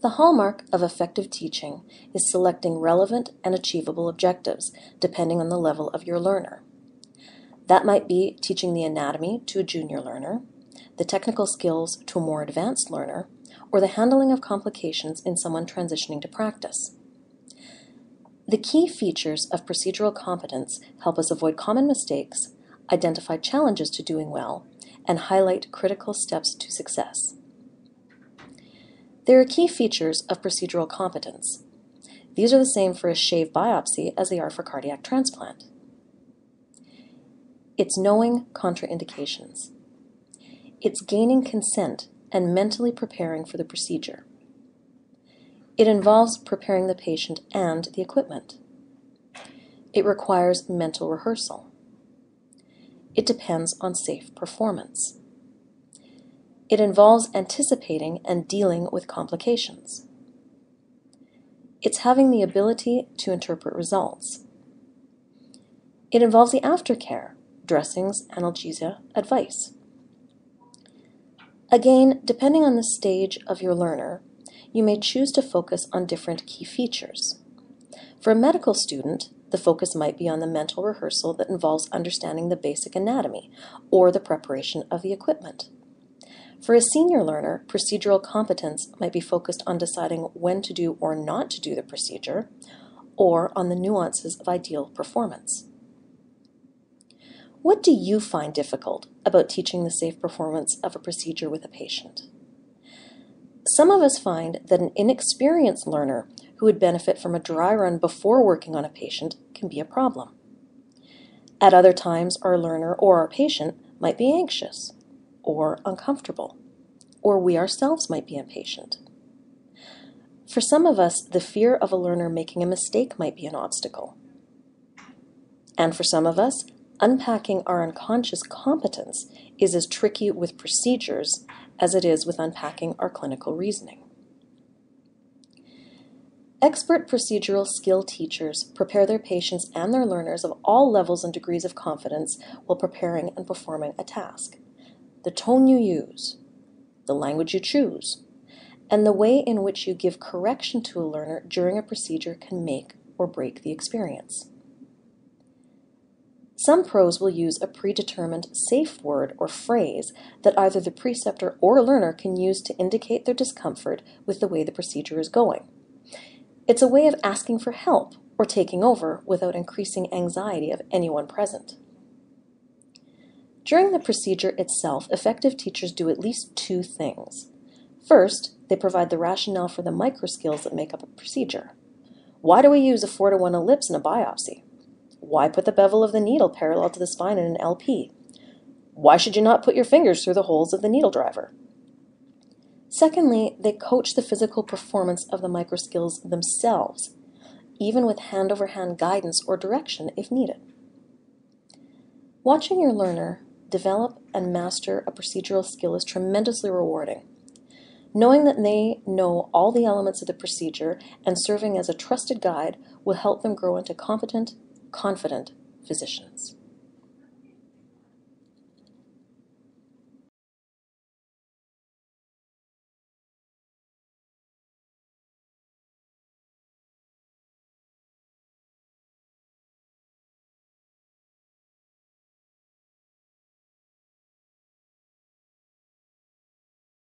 The hallmark of effective teaching is selecting relevant and achievable objectives depending on the level of your learner. That might be teaching the anatomy to a junior learner, the technical skills to a more advanced learner, or the handling of complications in someone transitioning to practice. The key features of procedural competence help us avoid common mistakes, identify challenges to doing well, and highlight critical steps to success. There are key features of procedural competence. These are the same for a shave biopsy as they are for cardiac transplant. It's knowing contraindications. It's gaining consent and mentally preparing for the procedure. It involves preparing the patient and the equipment. It requires mental rehearsal. It depends on safe performance. It involves anticipating and dealing with complications. It's having the ability to interpret results. It involves the aftercare, dressings, analgesia, advice. Again, depending on the stage of your learner, you may choose to focus on different key features. For a medical student, the focus might be on the mental rehearsal that involves understanding the basic anatomy or the preparation of the equipment. For a senior learner, procedural competence might be focused on deciding when to do or not to do the procedure, or on the nuances of ideal performance. What do you find difficult about teaching the safe performance of a procedure with a patient? Some of us find that an inexperienced learner who would benefit from a dry run before working on a patient can be a problem. At other times, our learner or our patient might be anxious or uncomfortable, or we ourselves might be impatient. For some of us, the fear of a learner making a mistake might be an obstacle. And for some of us, unpacking our unconscious competence is as tricky with procedures as it is with unpacking our clinical reasoning. Expert procedural skill teachers prepare their patients and their learners of all levels and degrees of confidence while preparing and performing a task the tone you use, the language you choose, and the way in which you give correction to a learner during a procedure can make or break the experience. Some pros will use a predetermined safe word or phrase that either the preceptor or learner can use to indicate their discomfort with the way the procedure is going. It's a way of asking for help or taking over without increasing anxiety of anyone present. During the procedure itself, effective teachers do at least two things. First, they provide the rationale for the microskills that make up a procedure. Why do we use a 4 to 1 ellipse in a biopsy? Why put the bevel of the needle parallel to the spine in an LP? Why should you not put your fingers through the holes of the needle driver? Secondly, they coach the physical performance of the microskills themselves, even with hand over hand guidance or direction if needed. Watching your learner develop and master a procedural skill is tremendously rewarding. Knowing that they know all the elements of the procedure and serving as a trusted guide will help them grow into competent, confident physicians.